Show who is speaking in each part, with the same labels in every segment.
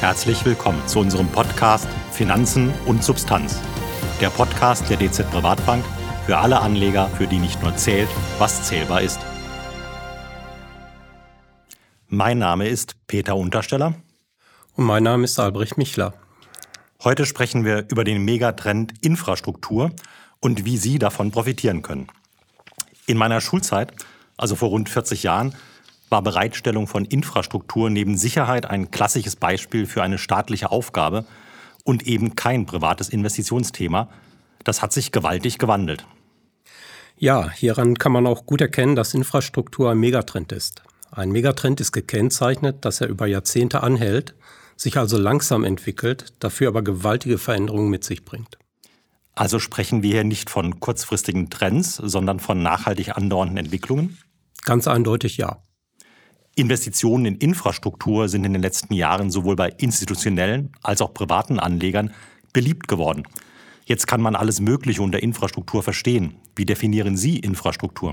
Speaker 1: Herzlich willkommen zu unserem Podcast Finanzen und Substanz. Der Podcast der DZ Privatbank für alle Anleger, für die nicht nur zählt, was zählbar ist. Mein Name ist Peter Untersteller.
Speaker 2: Und mein Name ist Albrecht Michler.
Speaker 1: Heute sprechen wir über den Megatrend Infrastruktur und wie Sie davon profitieren können. In meiner Schulzeit, also vor rund 40 Jahren, war Bereitstellung von Infrastruktur neben Sicherheit ein klassisches Beispiel für eine staatliche Aufgabe und eben kein privates Investitionsthema. Das hat sich gewaltig gewandelt.
Speaker 2: Ja, hieran kann man auch gut erkennen, dass Infrastruktur ein Megatrend ist. Ein Megatrend ist gekennzeichnet, dass er über Jahrzehnte anhält, sich also langsam entwickelt, dafür aber gewaltige Veränderungen mit sich bringt.
Speaker 1: Also sprechen wir hier nicht von kurzfristigen Trends, sondern von nachhaltig andauernden Entwicklungen?
Speaker 2: Ganz eindeutig ja.
Speaker 1: Investitionen in Infrastruktur sind in den letzten Jahren sowohl bei institutionellen als auch privaten Anlegern beliebt geworden. Jetzt kann man alles Mögliche unter Infrastruktur verstehen. Wie definieren Sie Infrastruktur?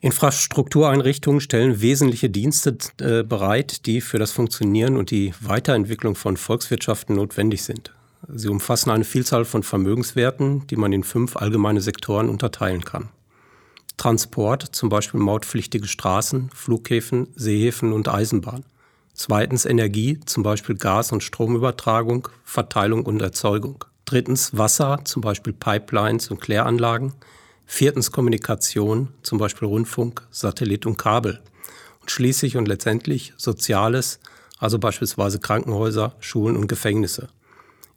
Speaker 2: Infrastruktureinrichtungen stellen wesentliche Dienste äh, bereit, die für das Funktionieren und die Weiterentwicklung von Volkswirtschaften notwendig sind. Sie umfassen eine Vielzahl von Vermögenswerten, die man in fünf allgemeine Sektoren unterteilen kann. Transport, zum Beispiel mautpflichtige Straßen, Flughäfen, Seehäfen und Eisenbahn. Zweitens Energie, zum Beispiel Gas- und Stromübertragung, Verteilung und Erzeugung. Drittens Wasser, zum Beispiel Pipelines und Kläranlagen. Viertens Kommunikation, zum Beispiel Rundfunk, Satellit und Kabel. Und schließlich und letztendlich Soziales, also beispielsweise Krankenhäuser, Schulen und Gefängnisse.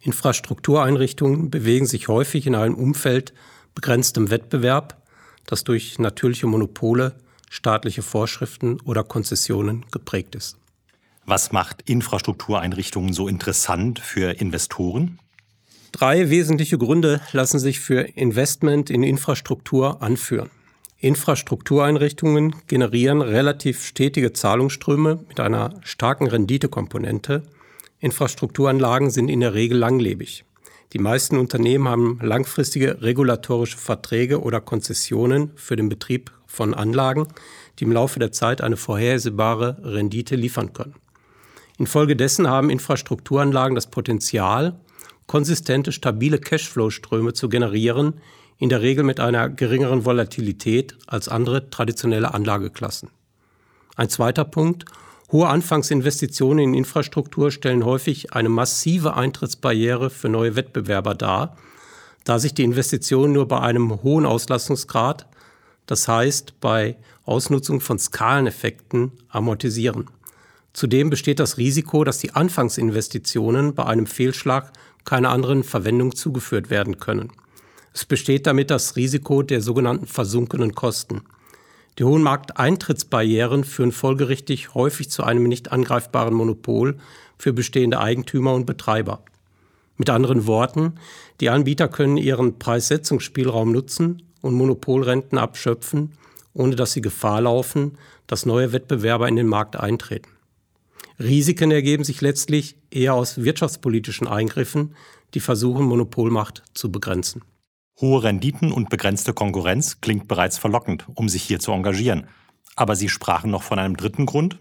Speaker 2: Infrastruktureinrichtungen bewegen sich häufig in einem Umfeld begrenztem Wettbewerb, das durch natürliche Monopole, staatliche Vorschriften oder Konzessionen geprägt ist.
Speaker 1: Was macht Infrastruktureinrichtungen so interessant für Investoren?
Speaker 2: Drei wesentliche Gründe lassen sich für Investment in Infrastruktur anführen. Infrastruktureinrichtungen generieren relativ stetige Zahlungsströme mit einer starken Renditekomponente. Infrastrukturanlagen sind in der Regel langlebig. Die meisten Unternehmen haben langfristige regulatorische Verträge oder Konzessionen für den Betrieb von Anlagen, die im Laufe der Zeit eine vorhersehbare Rendite liefern können. Infolgedessen haben Infrastrukturanlagen das Potenzial, konsistente, stabile Cashflow-Ströme zu generieren, in der Regel mit einer geringeren Volatilität als andere traditionelle Anlageklassen. Ein zweiter Punkt, Hohe Anfangsinvestitionen in Infrastruktur stellen häufig eine massive Eintrittsbarriere für neue Wettbewerber dar, da sich die Investitionen nur bei einem hohen Auslastungsgrad, das heißt bei Ausnutzung von Skaleneffekten, amortisieren. Zudem besteht das Risiko, dass die Anfangsinvestitionen bei einem Fehlschlag keiner anderen Verwendung zugeführt werden können. Es besteht damit das Risiko der sogenannten versunkenen Kosten. Die hohen Markteintrittsbarrieren führen folgerichtig häufig zu einem nicht angreifbaren Monopol für bestehende Eigentümer und Betreiber. Mit anderen Worten, die Anbieter können ihren Preissetzungsspielraum nutzen und Monopolrenten abschöpfen, ohne dass sie Gefahr laufen, dass neue Wettbewerber in den Markt eintreten. Risiken ergeben sich letztlich eher aus wirtschaftspolitischen Eingriffen, die versuchen, Monopolmacht zu begrenzen.
Speaker 1: Hohe Renditen und begrenzte Konkurrenz klingt bereits verlockend, um sich hier zu engagieren. Aber Sie sprachen noch von einem dritten Grund?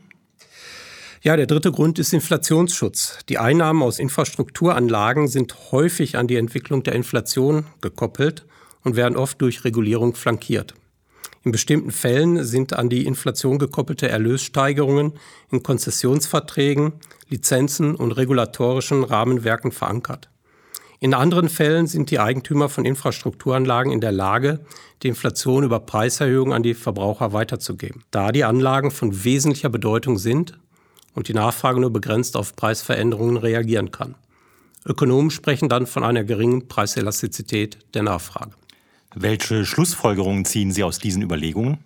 Speaker 2: Ja, der dritte Grund ist Inflationsschutz. Die Einnahmen aus Infrastrukturanlagen sind häufig an die Entwicklung der Inflation gekoppelt und werden oft durch Regulierung flankiert. In bestimmten Fällen sind an die Inflation gekoppelte Erlössteigerungen in Konzessionsverträgen, Lizenzen und regulatorischen Rahmenwerken verankert. In anderen Fällen sind die Eigentümer von Infrastrukturanlagen in der Lage, die Inflation über Preiserhöhungen an die Verbraucher weiterzugeben, da die Anlagen von wesentlicher Bedeutung sind und die Nachfrage nur begrenzt auf Preisveränderungen reagieren kann. Ökonomen sprechen dann von einer geringen Preiselastizität der Nachfrage.
Speaker 1: Welche Schlussfolgerungen ziehen Sie aus diesen Überlegungen?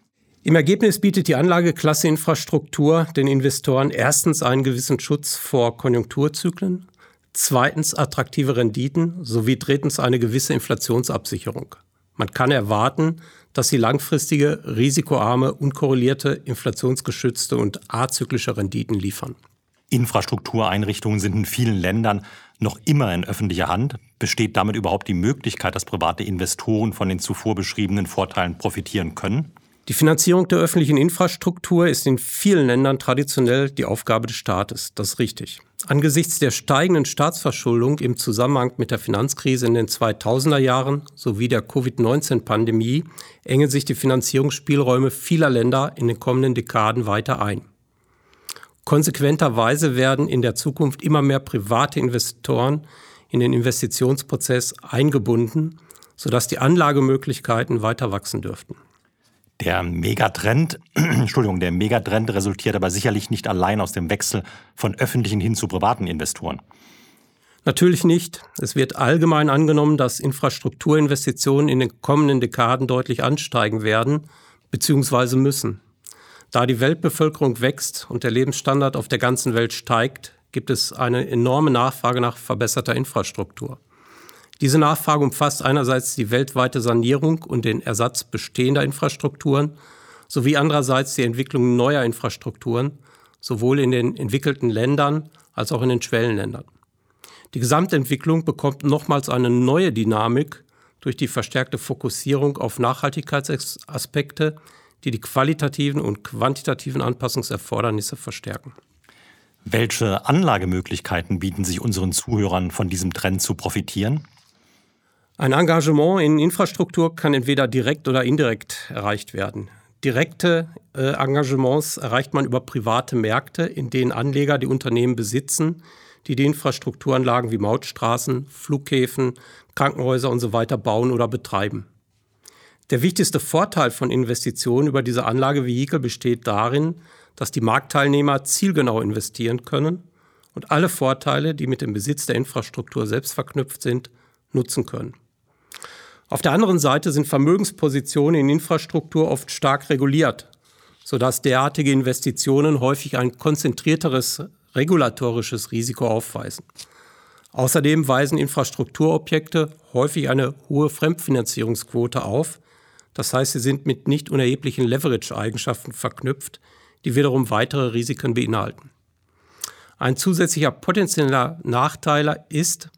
Speaker 2: Im Ergebnis bietet die Anlageklasse Infrastruktur den Investoren erstens einen gewissen Schutz vor Konjunkturzyklen, zweitens attraktive Renditen sowie drittens eine gewisse Inflationsabsicherung. Man kann erwarten, dass sie langfristige, risikoarme, unkorrelierte, inflationsgeschützte und azyklische Renditen liefern.
Speaker 1: Infrastruktureinrichtungen sind in vielen Ländern noch immer in öffentlicher Hand. Besteht damit überhaupt die Möglichkeit, dass private Investoren von den zuvor beschriebenen Vorteilen profitieren können?
Speaker 2: Die Finanzierung der öffentlichen Infrastruktur ist in vielen Ländern traditionell die Aufgabe des Staates. Das ist richtig. Angesichts der steigenden Staatsverschuldung im Zusammenhang mit der Finanzkrise in den 2000er Jahren sowie der Covid-19-Pandemie engen sich die Finanzierungsspielräume vieler Länder in den kommenden Dekaden weiter ein. Konsequenterweise werden in der Zukunft immer mehr private Investoren in den Investitionsprozess eingebunden, sodass die Anlagemöglichkeiten weiter wachsen dürften.
Speaker 1: Der Megatrend, Entschuldigung, der Megatrend resultiert aber sicherlich nicht allein aus dem Wechsel von öffentlichen hin zu privaten Investoren.
Speaker 2: Natürlich nicht. Es wird allgemein angenommen, dass Infrastrukturinvestitionen in den kommenden Dekaden deutlich ansteigen werden bzw. müssen. Da die Weltbevölkerung wächst und der Lebensstandard auf der ganzen Welt steigt, gibt es eine enorme Nachfrage nach verbesserter Infrastruktur. Diese Nachfrage umfasst einerseits die weltweite Sanierung und den Ersatz bestehender Infrastrukturen sowie andererseits die Entwicklung neuer Infrastrukturen, sowohl in den entwickelten Ländern als auch in den Schwellenländern. Die Gesamtentwicklung bekommt nochmals eine neue Dynamik durch die verstärkte Fokussierung auf Nachhaltigkeitsaspekte, die die qualitativen und quantitativen Anpassungserfordernisse verstärken.
Speaker 1: Welche Anlagemöglichkeiten bieten sich unseren Zuhörern von diesem Trend zu profitieren?
Speaker 2: Ein Engagement in Infrastruktur kann entweder direkt oder indirekt erreicht werden. Direkte äh, Engagements erreicht man über private Märkte, in denen Anleger die Unternehmen besitzen, die die Infrastrukturanlagen wie Mautstraßen, Flughäfen, Krankenhäuser und so bauen oder betreiben. Der wichtigste Vorteil von Investitionen über diese Anlagevehikel besteht darin, dass die Marktteilnehmer zielgenau investieren können und alle Vorteile, die mit dem Besitz der Infrastruktur selbst verknüpft sind, nutzen können. Auf der anderen Seite sind Vermögenspositionen in Infrastruktur oft stark reguliert, sodass derartige Investitionen häufig ein konzentrierteres regulatorisches Risiko aufweisen. Außerdem weisen Infrastrukturobjekte häufig eine hohe Fremdfinanzierungsquote auf. Das heißt, sie sind mit nicht unerheblichen Leverage-Eigenschaften verknüpft, die wiederum weitere Risiken beinhalten. Ein zusätzlicher potenzieller Nachteil ist,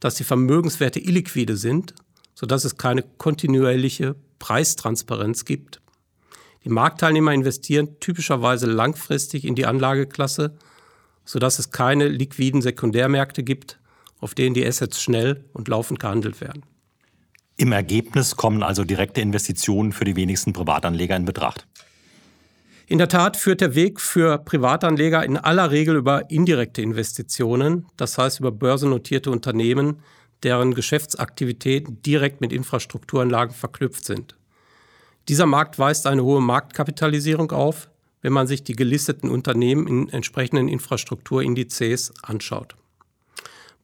Speaker 2: dass die Vermögenswerte illiquide sind sodass es keine kontinuierliche Preistransparenz gibt. Die Marktteilnehmer investieren typischerweise langfristig in die Anlageklasse, sodass es keine liquiden Sekundärmärkte gibt, auf denen die Assets schnell und laufend gehandelt werden.
Speaker 1: Im Ergebnis kommen also direkte Investitionen für die wenigsten Privatanleger in Betracht.
Speaker 2: In der Tat führt der Weg für Privatanleger in aller Regel über indirekte Investitionen, das heißt über börsennotierte Unternehmen, deren Geschäftsaktivitäten direkt mit Infrastrukturanlagen verknüpft sind. Dieser Markt weist eine hohe Marktkapitalisierung auf, wenn man sich die gelisteten Unternehmen in entsprechenden Infrastrukturindizes anschaut.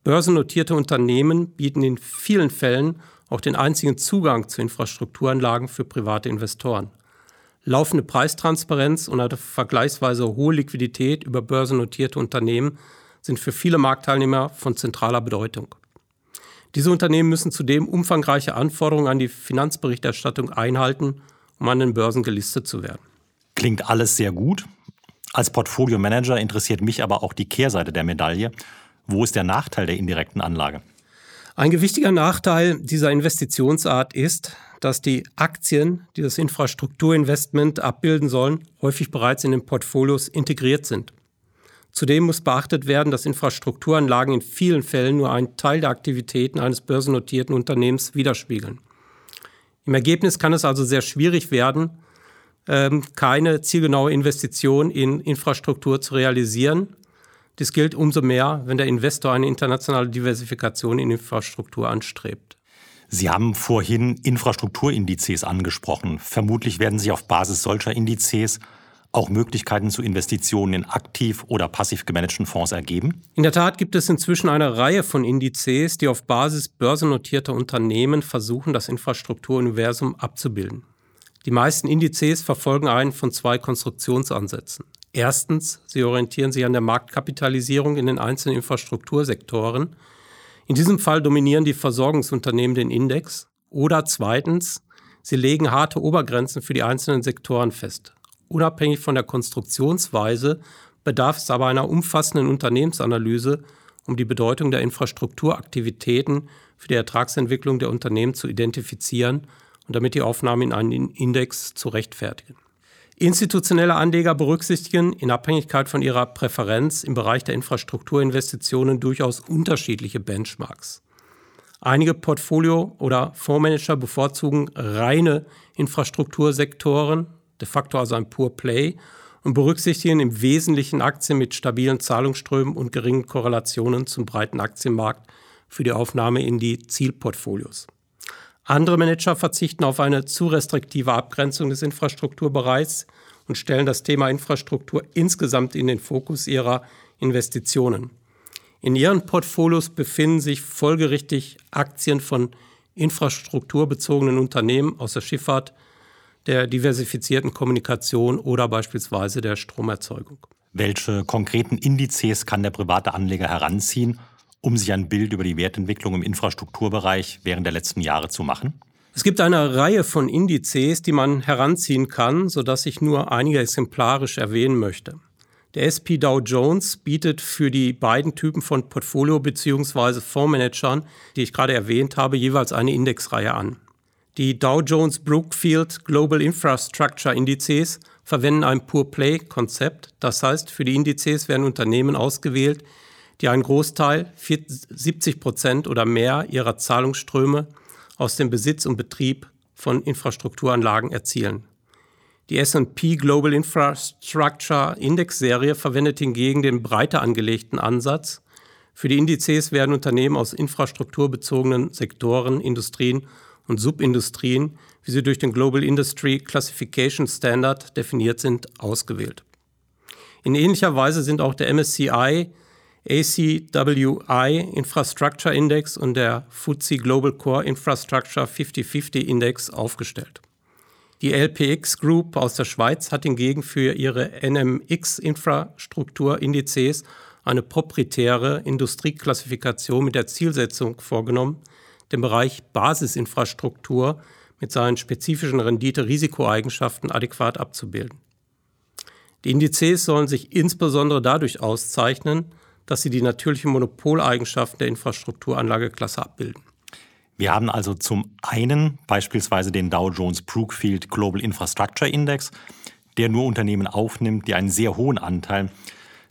Speaker 2: Börsennotierte Unternehmen bieten in vielen Fällen auch den einzigen Zugang zu Infrastrukturanlagen für private Investoren. Laufende Preistransparenz und eine vergleichsweise hohe Liquidität über börsennotierte Unternehmen sind für viele Marktteilnehmer von zentraler Bedeutung. Diese Unternehmen müssen zudem umfangreiche Anforderungen an die Finanzberichterstattung einhalten, um an den Börsen gelistet zu werden.
Speaker 1: Klingt alles sehr gut. Als Portfolio-Manager interessiert mich aber auch die Kehrseite der Medaille. Wo ist der Nachteil der indirekten Anlage?
Speaker 2: Ein gewichtiger Nachteil dieser Investitionsart ist, dass die Aktien, die das Infrastrukturinvestment abbilden sollen, häufig bereits in den Portfolios integriert sind. Zudem muss beachtet werden, dass Infrastrukturanlagen in vielen Fällen nur einen Teil der Aktivitäten eines börsennotierten Unternehmens widerspiegeln. Im Ergebnis kann es also sehr schwierig werden, ähm, keine zielgenaue Investition in Infrastruktur zu realisieren. Dies gilt umso mehr, wenn der Investor eine internationale Diversifikation in Infrastruktur anstrebt.
Speaker 1: Sie haben vorhin Infrastrukturindizes angesprochen. Vermutlich werden sich auf Basis solcher Indizes auch Möglichkeiten zu Investitionen in aktiv oder passiv gemanagten Fonds ergeben?
Speaker 2: In der Tat gibt es inzwischen eine Reihe von Indizes, die auf Basis börsennotierter Unternehmen versuchen, das Infrastrukturuniversum abzubilden. Die meisten Indizes verfolgen einen von zwei Konstruktionsansätzen. Erstens, sie orientieren sich an der Marktkapitalisierung in den einzelnen Infrastruktursektoren. In diesem Fall dominieren die Versorgungsunternehmen den Index. Oder zweitens, sie legen harte Obergrenzen für die einzelnen Sektoren fest. Unabhängig von der Konstruktionsweise bedarf es aber einer umfassenden Unternehmensanalyse, um die Bedeutung der Infrastrukturaktivitäten für die Ertragsentwicklung der Unternehmen zu identifizieren und damit die Aufnahme in einen Index zu rechtfertigen. Institutionelle Anleger berücksichtigen in Abhängigkeit von ihrer Präferenz im Bereich der Infrastrukturinvestitionen durchaus unterschiedliche Benchmarks. Einige Portfolio- oder Fondsmanager bevorzugen reine Infrastruktursektoren, de facto also ein Pure Play, und berücksichtigen im Wesentlichen Aktien mit stabilen Zahlungsströmen und geringen Korrelationen zum breiten Aktienmarkt für die Aufnahme in die Zielportfolios. Andere Manager verzichten auf eine zu restriktive Abgrenzung des Infrastrukturbereichs und stellen das Thema Infrastruktur insgesamt in den Fokus ihrer Investitionen. In ihren Portfolios befinden sich folgerichtig Aktien von infrastrukturbezogenen Unternehmen aus der Schifffahrt, der diversifizierten Kommunikation oder beispielsweise der Stromerzeugung.
Speaker 1: Welche konkreten Indizes kann der private Anleger heranziehen, um sich ein Bild über die Wertentwicklung im Infrastrukturbereich während der letzten Jahre zu machen?
Speaker 2: Es gibt eine Reihe von Indizes, die man heranziehen kann, sodass ich nur einige exemplarisch erwähnen möchte. Der SP Dow Jones bietet für die beiden Typen von Portfolio- bzw. Fondsmanagern, die ich gerade erwähnt habe, jeweils eine Indexreihe an. Die Dow Jones Brookfield Global Infrastructure Indizes verwenden ein Pure Play Konzept. Das heißt, für die Indizes werden Unternehmen ausgewählt, die einen Großteil, 70 Prozent oder mehr ihrer Zahlungsströme aus dem Besitz und Betrieb von Infrastrukturanlagen erzielen. Die S&P Global Infrastructure Index Serie verwendet hingegen den breiter angelegten Ansatz. Für die Indizes werden Unternehmen aus infrastrukturbezogenen Sektoren, Industrien und Subindustrien, wie sie durch den Global Industry Classification Standard definiert sind, ausgewählt. In ähnlicher Weise sind auch der MSCI ACWI Infrastructure Index und der FTSE Global Core Infrastructure 5050 Index aufgestellt. Die LPX Group aus der Schweiz hat hingegen für ihre NMX Infrastrukturindizes eine proprietäre Industrieklassifikation mit der Zielsetzung vorgenommen, den Bereich Basisinfrastruktur mit seinen spezifischen Rendite-Risikoeigenschaften adäquat abzubilden. Die Indizes sollen sich insbesondere dadurch auszeichnen, dass sie die natürlichen Monopoleigenschaften der Infrastrukturanlageklasse abbilden.
Speaker 1: Wir haben also zum einen beispielsweise den Dow Jones Brookfield Global Infrastructure Index, der nur Unternehmen aufnimmt, die einen sehr hohen Anteil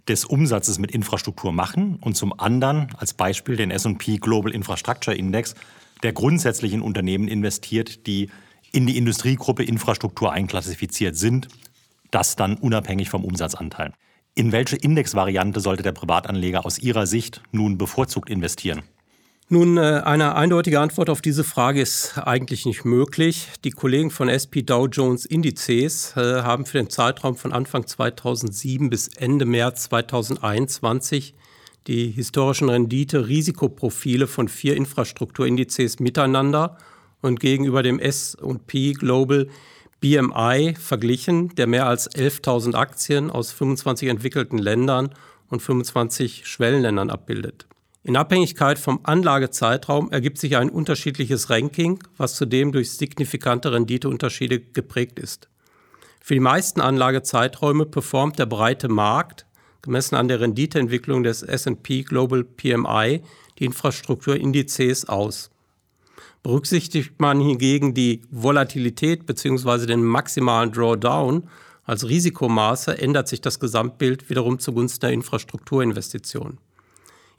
Speaker 1: des Umsatzes mit Infrastruktur machen und zum anderen als Beispiel den S&P Global Infrastructure Index, der grundsätzlich in Unternehmen investiert, die in die Industriegruppe Infrastruktur einklassifiziert sind, das dann unabhängig vom Umsatzanteil. In welche Indexvariante sollte der Privatanleger aus Ihrer Sicht nun bevorzugt investieren?
Speaker 2: Nun, äh, eine eindeutige Antwort auf diese Frage ist eigentlich nicht möglich. Die Kollegen von SP Dow Jones Indizes äh, haben für den Zeitraum von Anfang 2007 bis Ende März 2021 die historischen Rendite-Risikoprofile von vier Infrastrukturindizes miteinander und gegenüber dem S&P Global BMI verglichen, der mehr als 11.000 Aktien aus 25 entwickelten Ländern und 25 Schwellenländern abbildet. In Abhängigkeit vom Anlagezeitraum ergibt sich ein unterschiedliches Ranking, was zudem durch signifikante Renditeunterschiede geprägt ist. Für die meisten Anlagezeiträume performt der breite Markt, gemessen an der Renditeentwicklung des SP Global PMI, die Infrastrukturindizes aus. Berücksichtigt man hingegen die Volatilität bzw. den maximalen Drawdown als Risikomaße, ändert sich das Gesamtbild wiederum zugunsten der Infrastrukturinvestitionen.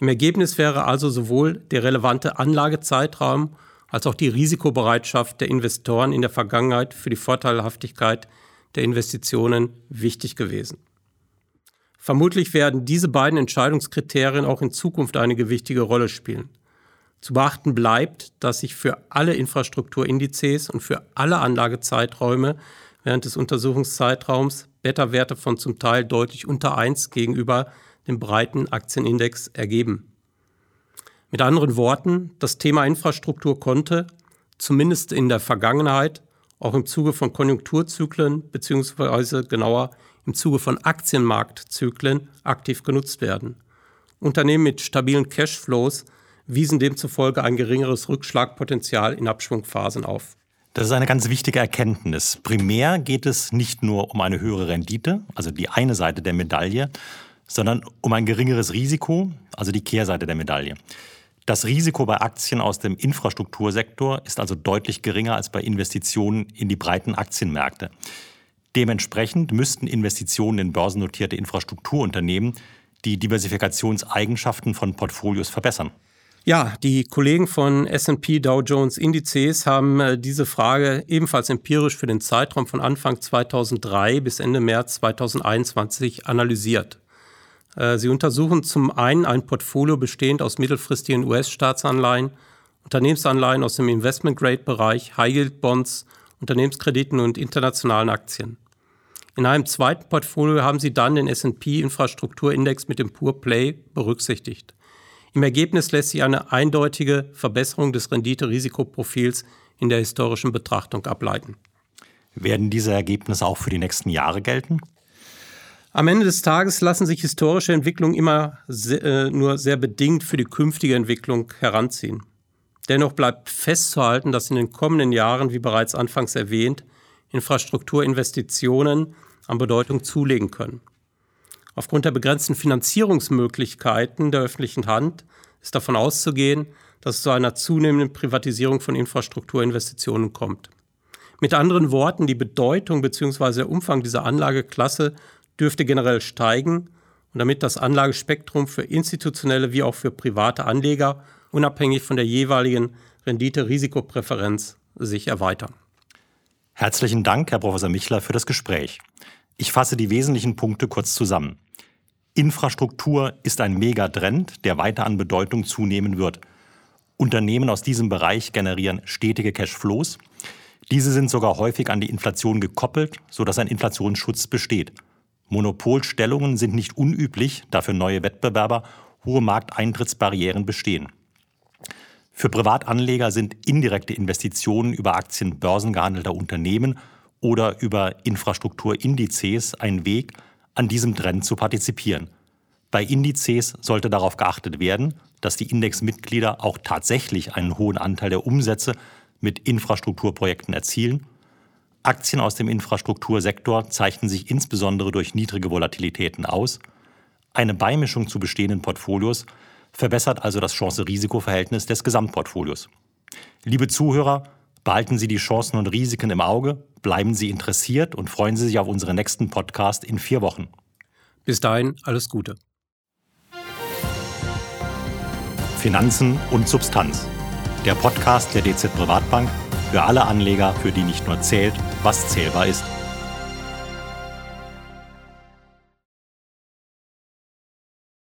Speaker 2: Im Ergebnis wäre also sowohl der relevante Anlagezeitraum als auch die Risikobereitschaft der Investoren in der Vergangenheit für die Vorteilhaftigkeit der Investitionen wichtig gewesen. Vermutlich werden diese beiden Entscheidungskriterien auch in Zukunft eine gewichtige Rolle spielen. Zu beachten bleibt, dass sich für alle Infrastrukturindizes und für alle Anlagezeiträume während des Untersuchungszeitraums Beta-Werte von zum Teil deutlich unter 1 gegenüber dem breiten Aktienindex ergeben. Mit anderen Worten, das Thema Infrastruktur konnte, zumindest in der Vergangenheit, auch im Zuge von Konjunkturzyklen beziehungsweise genauer im Zuge von Aktienmarktzyklen aktiv genutzt werden. Unternehmen mit stabilen Cashflows wiesen demzufolge ein geringeres Rückschlagpotenzial in Abschwungphasen auf.
Speaker 1: Das ist eine ganz wichtige Erkenntnis. Primär geht es nicht nur um eine höhere Rendite, also die eine Seite der Medaille, sondern um ein geringeres Risiko, also die Kehrseite der Medaille. Das Risiko bei Aktien aus dem Infrastruktursektor ist also deutlich geringer als bei Investitionen in die breiten Aktienmärkte. Dementsprechend müssten Investitionen in börsennotierte Infrastrukturunternehmen die Diversifikationseigenschaften von Portfolios verbessern.
Speaker 2: Ja, die Kollegen von S&P Dow Jones Indizes haben äh, diese Frage ebenfalls empirisch für den Zeitraum von Anfang 2003 bis Ende März 2021 analysiert. Äh, sie untersuchen zum einen ein Portfolio bestehend aus mittelfristigen US-Staatsanleihen, Unternehmensanleihen aus dem Investment-Grade-Bereich, High-Yield-Bonds, Unternehmenskrediten und internationalen Aktien. In einem zweiten Portfolio haben sie dann den S&P Infrastrukturindex mit dem Pure Play berücksichtigt. Im Ergebnis lässt sich eine eindeutige Verbesserung des Rendite-Risikoprofils in der historischen Betrachtung ableiten.
Speaker 1: Werden diese Ergebnisse auch für die nächsten Jahre gelten?
Speaker 2: Am Ende des Tages lassen sich historische Entwicklungen immer sehr, äh, nur sehr bedingt für die künftige Entwicklung heranziehen. Dennoch bleibt festzuhalten, dass in den kommenden Jahren, wie bereits anfangs erwähnt, Infrastrukturinvestitionen an Bedeutung zulegen können. Aufgrund der begrenzten Finanzierungsmöglichkeiten der öffentlichen Hand ist davon auszugehen, dass es zu einer zunehmenden Privatisierung von Infrastrukturinvestitionen kommt. Mit anderen Worten, die Bedeutung bzw. der Umfang dieser Anlageklasse dürfte generell steigen und damit das Anlagespektrum für institutionelle wie auch für private Anleger unabhängig von der jeweiligen Rendite-Risikopräferenz sich erweitern.
Speaker 1: Herzlichen Dank, Herr Professor Michler, für das Gespräch. Ich fasse die wesentlichen Punkte kurz zusammen. Infrastruktur ist ein Megatrend, der weiter an Bedeutung zunehmen wird. Unternehmen aus diesem Bereich generieren stetige Cashflows. Diese sind sogar häufig an die Inflation gekoppelt, sodass ein Inflationsschutz besteht. Monopolstellungen sind nicht unüblich, da für neue Wettbewerber hohe Markteintrittsbarrieren bestehen. Für Privatanleger sind indirekte Investitionen über Aktien börsengehandelter Unternehmen oder über Infrastrukturindizes ein Weg, an diesem Trend zu partizipieren. Bei Indizes sollte darauf geachtet werden, dass die Indexmitglieder auch tatsächlich einen hohen Anteil der Umsätze mit Infrastrukturprojekten erzielen. Aktien aus dem Infrastruktursektor zeichnen sich insbesondere durch niedrige Volatilitäten aus. Eine Beimischung zu bestehenden Portfolios verbessert also das Chance-Risiko-Verhältnis des Gesamtportfolios. Liebe Zuhörer, behalten Sie die Chancen und Risiken im Auge, bleiben Sie interessiert und freuen Sie sich auf unseren nächsten Podcast in vier Wochen.
Speaker 2: Bis dahin, alles Gute.
Speaker 1: Finanzen und Substanz. Der Podcast der DZ Privatbank für alle Anleger, für die nicht nur zählt, was zählbar ist.